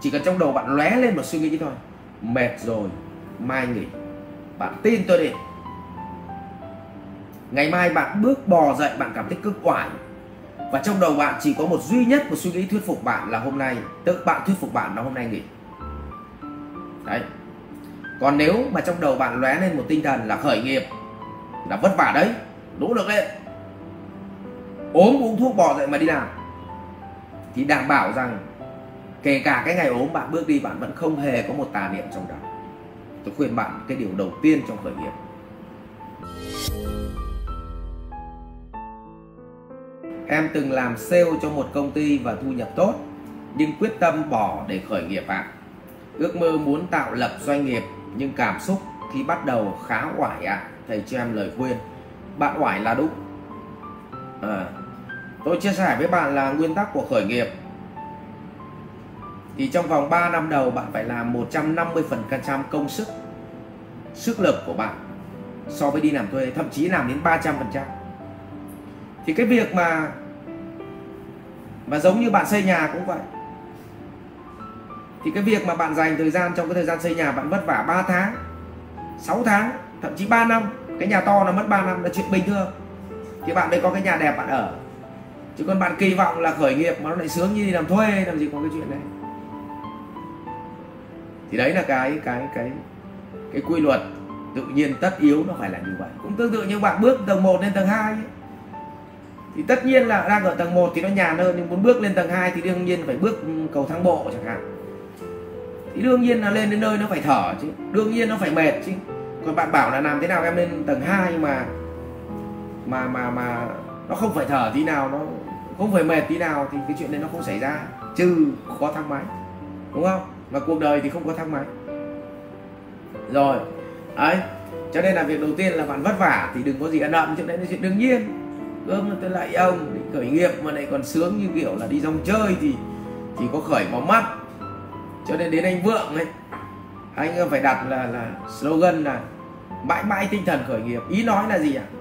chỉ cần trong đầu bạn lóe lên một suy nghĩ thôi. Mệt rồi, mai nghỉ. Bạn tin tôi đi. Ngày mai bạn bước bò dậy, bạn cảm thấy cực oải. Và trong đầu bạn chỉ có một duy nhất một suy nghĩ thuyết phục bạn là hôm nay, tự bạn thuyết phục bạn là hôm nay nghỉ. Đấy. Còn nếu mà trong đầu bạn lóe lên một tinh thần là khởi nghiệp, là vất vả đấy, nỗ lực lên ốm uống thuốc bò dậy mà đi làm, thì đảm bảo rằng kể cả cái ngày ốm bạn bước đi bạn vẫn không hề có một tà niệm trong đó tôi khuyên bạn cái điều đầu tiên trong khởi nghiệp em từng làm sale cho một công ty và thu nhập tốt nhưng quyết tâm bỏ để khởi nghiệp ạ à. ước mơ muốn tạo lập doanh nghiệp nhưng cảm xúc khi bắt đầu khá oải ạ à. thầy cho em lời khuyên bạn oải là đúng à, tôi chia sẻ với bạn là nguyên tắc của khởi nghiệp thì trong vòng 3 năm đầu, bạn phải làm 150% công sức sức lực của bạn so với đi làm thuê, thậm chí làm đến 300% thì cái việc mà mà giống như bạn xây nhà cũng vậy. Thì cái việc mà bạn dành thời gian, trong cái thời gian xây nhà bạn vất vả 3 tháng 6 tháng, thậm chí 3 năm, cái nhà to nó mất 3 năm, là chuyện bình thường. Thì bạn mới có cái nhà đẹp bạn ở. Chứ còn bạn kỳ vọng là khởi nghiệp mà nó lại sướng như đi làm thuê, làm gì có cái chuyện này thì đấy là cái cái cái cái quy luật tự nhiên tất yếu nó phải là như vậy. Cũng tương tự như bạn bước tầng 1 lên tầng 2 ấy. thì tất nhiên là đang ở tầng 1 thì nó nhàn hơn, nhưng muốn bước lên tầng 2 thì đương nhiên phải bước cầu thang bộ chẳng hạn. Thì đương nhiên là lên đến nơi nó phải thở chứ, đương nhiên nó phải mệt chứ. Còn bạn bảo là làm thế nào em lên tầng 2 mà mà mà mà nó không phải thở tí nào, nó không phải mệt tí nào thì cái chuyện đấy nó không xảy ra, trừ có thang máy, đúng không? Và cuộc đời thì không có thang máy. Rồi, ấy, cho nên là việc đầu tiên là bạn vất vả thì đừng có gì ăn hận chuyện đấy là chuyện đương nhiên. Cơm tôi lại ông để khởi nghiệp mà lại còn sướng như kiểu là đi dòng chơi thì thì có khởi có mắt. Cho nên đến anh vượng ấy, anh phải đặt là là slogan là mãi mãi tinh thần khởi nghiệp. Ý nói là gì ạ? À?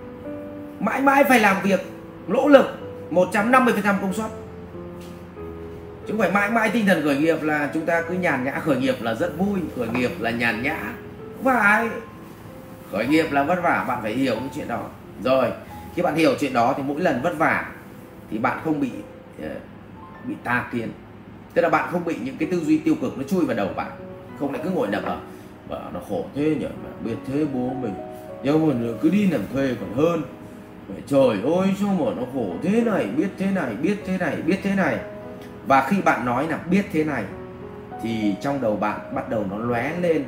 mãi mãi phải làm việc, nỗ lực 150% công suất chứ không phải mãi mãi tinh thần khởi nghiệp là chúng ta cứ nhàn nhã. Khởi nghiệp là rất vui, khởi nghiệp là nhàn nhã. Và phải. Khởi nghiệp là vất vả, bạn phải hiểu cái chuyện đó. Rồi, khi bạn hiểu chuyện đó thì mỗi lần vất vả thì bạn không bị ờ, bị tà kiến. Tức là bạn không bị những cái tư duy tiêu cực nó chui vào đầu bạn. Không lại cứ ngồi đập ở vợ nó khổ thế nhỉ? Mà biết thế bố mình. Nhưng mà cứ đi làm thuê còn hơn. Trời ơi, sao mà nó khổ thế này? Biết thế này, biết thế này, biết thế này và khi bạn nói là biết thế này, thì trong đầu bạn bắt đầu nó lóe lên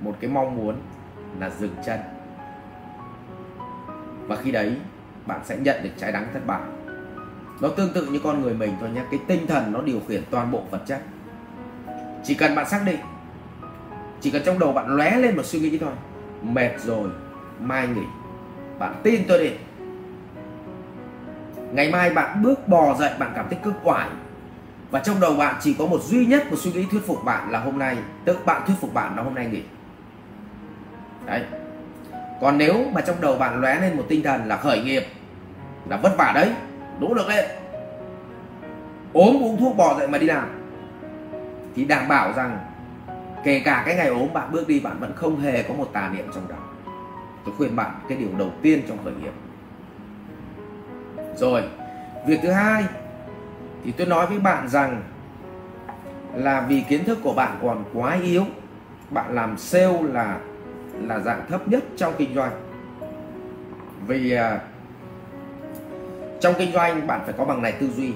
một cái mong muốn là dừng chân. Và khi đấy, bạn sẽ nhận được trái đắng thất bại. Nó tương tự như con người mình thôi nhé. Cái tinh thần nó điều khiển toàn bộ vật chất. Chỉ cần bạn xác định, chỉ cần trong đầu bạn lóe lên một suy nghĩ thôi, mệt rồi, mai nghỉ, bạn tin tôi đi. Ngày mai bạn bước bò dậy, bạn cảm thấy cực quải và trong đầu bạn chỉ có một duy nhất một suy nghĩ thuyết phục bạn là hôm nay. Tự bạn thuyết phục bạn là hôm nay nghỉ. Đấy. Còn nếu mà trong đầu bạn lóe lên một tinh thần là khởi nghiệp, là vất vả đấy, nỗ lực lên ốm uống thuốc bò dậy mà đi làm, thì đảm bảo rằng kể cả cái ngày ốm bạn bước đi, bạn vẫn không hề có một tà niệm trong đó. Tôi khuyên bạn cái điều đầu tiên trong khởi nghiệp. Rồi, việc thứ hai thì tôi nói với bạn rằng là vì kiến thức của bạn còn quá yếu, bạn làm sale là là dạng thấp nhất trong kinh doanh. Vì à, trong kinh doanh bạn phải có bằng này tư duy.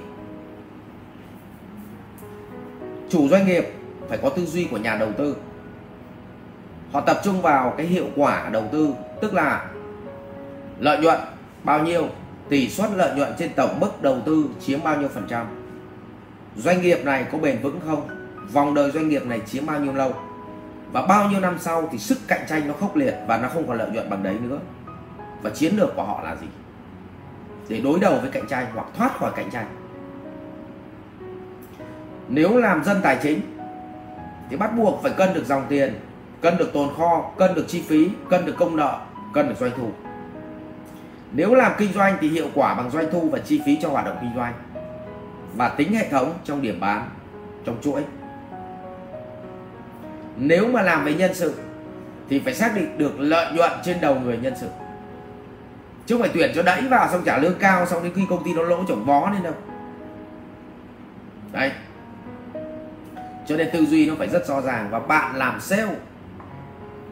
Chủ doanh nghiệp phải có tư duy của nhà đầu tư. Họ tập trung vào cái hiệu quả đầu tư, tức là lợi nhuận bao nhiêu, tỷ suất lợi nhuận trên tổng mức đầu tư chiếm bao nhiêu phần trăm doanh nghiệp này có bền vững không? Vòng đời doanh nghiệp này chiếm bao nhiêu lâu? Và bao nhiêu năm sau thì sức cạnh tranh nó khốc liệt và nó không còn lợi nhuận bằng đấy nữa? Và chiến lược của họ là gì? Để đối đầu với cạnh tranh hoặc thoát khỏi cạnh tranh. Nếu làm dân tài chính, thì bắt buộc phải cân được dòng tiền, cân được tồn kho, cân được chi phí, cân được công nợ, cân được doanh thu. Nếu làm kinh doanh thì hiệu quả bằng doanh thu và chi phí cho hoạt động kinh doanh và tính hệ thống trong điểm bán, trong chuỗi. Nếu mà làm về nhân sự, thì phải xác định được lợi nhuận trên đầu người nhân sự. Chứ không phải tuyển cho đẩy vào xong trả lương cao, xong đến khi công ty nó lỗ chổng vó lên đâu. Đấy. Cho nên tư duy nó phải rất rõ ràng và bạn làm sale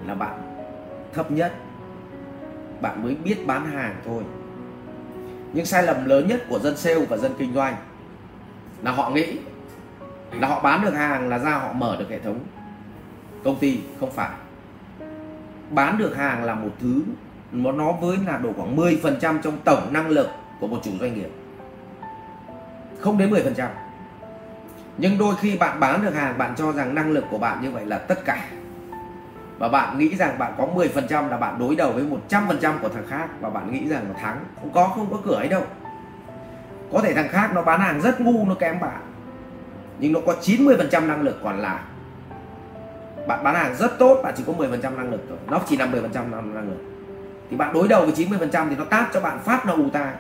là bạn thấp nhất. Bạn mới biết bán hàng thôi. Nhưng sai lầm lớn nhất của dân sale và dân kinh doanh là họ nghĩ là họ bán được hàng là ra họ mở được hệ thống công ty, không phải. Bán được hàng là một thứ nó nó với là độ khoảng 10% trong tổng năng lực của một chủ doanh nghiệp. Không đến 10% nhưng đôi khi bạn bán được hàng, bạn cho rằng năng lực của bạn như vậy là tất cả. Và bạn nghĩ rằng bạn có 10% là bạn đối đầu với 100% của thằng khác và bạn nghĩ rằng là thắng. Không có không có cửa ấy đâu có thể thằng khác nó bán hàng rất ngu, nó kém bạn. Nhưng nó có 90% năng lực còn lại. Bạn bán hàng rất tốt, bạn chỉ có 10% năng lực thôi. Nó chỉ là 10% năng lực. Thì bạn đối đầu với 90% thì nó tát cho bạn phát, nó ù tai.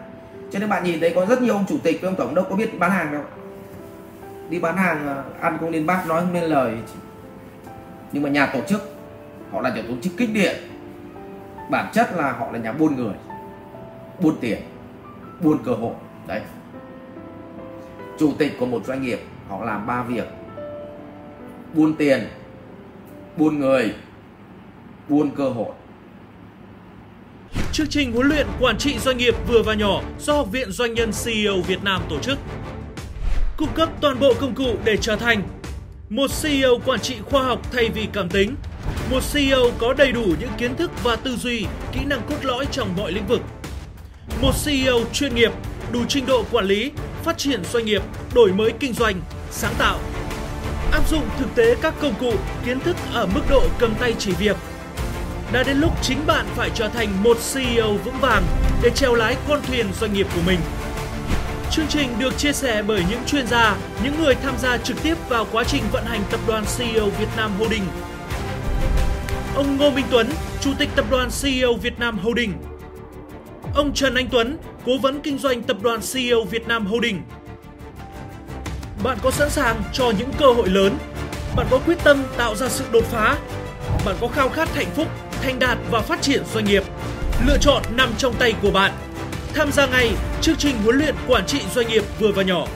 Cho nên bạn nhìn thấy có rất nhiều ông chủ tịch với ông tổng đâu có biết bán hàng đâu đi bán hàng à, ăn không nên bác nói không nên lời nhưng mà nhà tổ chức, họ là nhà tổ chức kích điện. Bản chất là họ là nhà buôn người. Buôn tiền, buôn cơ hội đấy chủ tịch của một doanh nghiệp họ làm ba việc buôn tiền buôn người buôn cơ hội Chương trình huấn luyện quản trị doanh nghiệp vừa và nhỏ do Học viện Doanh nhân CEO Việt Nam tổ chức. Cung cấp toàn bộ công cụ để trở thành một CEO quản trị khoa học thay vì cảm tính, một CEO có đầy đủ những kiến thức và tư duy, kỹ năng cốt lõi trong mọi lĩnh vực. Một CEO chuyên nghiệp, đủ trình độ quản lý, phát triển doanh nghiệp, đổi mới kinh doanh, sáng tạo. Áp dụng thực tế các công cụ, kiến thức ở mức độ cầm tay chỉ việc. Đã đến lúc chính bạn phải trở thành một CEO vững vàng để treo lái con thuyền doanh nghiệp của mình. Chương trình được chia sẻ bởi những chuyên gia, những người tham gia trực tiếp vào quá trình vận hành tập đoàn CEO Việt Nam Holding. Ông Ngô Minh Tuấn, Chủ tịch Tập đoàn CEO Việt Nam Holding. Ông Trần Anh Tuấn, Cố vấn kinh doanh Tập đoàn CEO Việt Nam Holding. Bạn có sẵn sàng cho những cơ hội lớn? Bạn có quyết tâm tạo ra sự đột phá? Bạn có khao khát hạnh phúc, thành đạt và phát triển doanh nghiệp? Lựa chọn nằm trong tay của bạn. Tham gia ngay chương trình huấn luyện quản trị doanh nghiệp vừa và nhỏ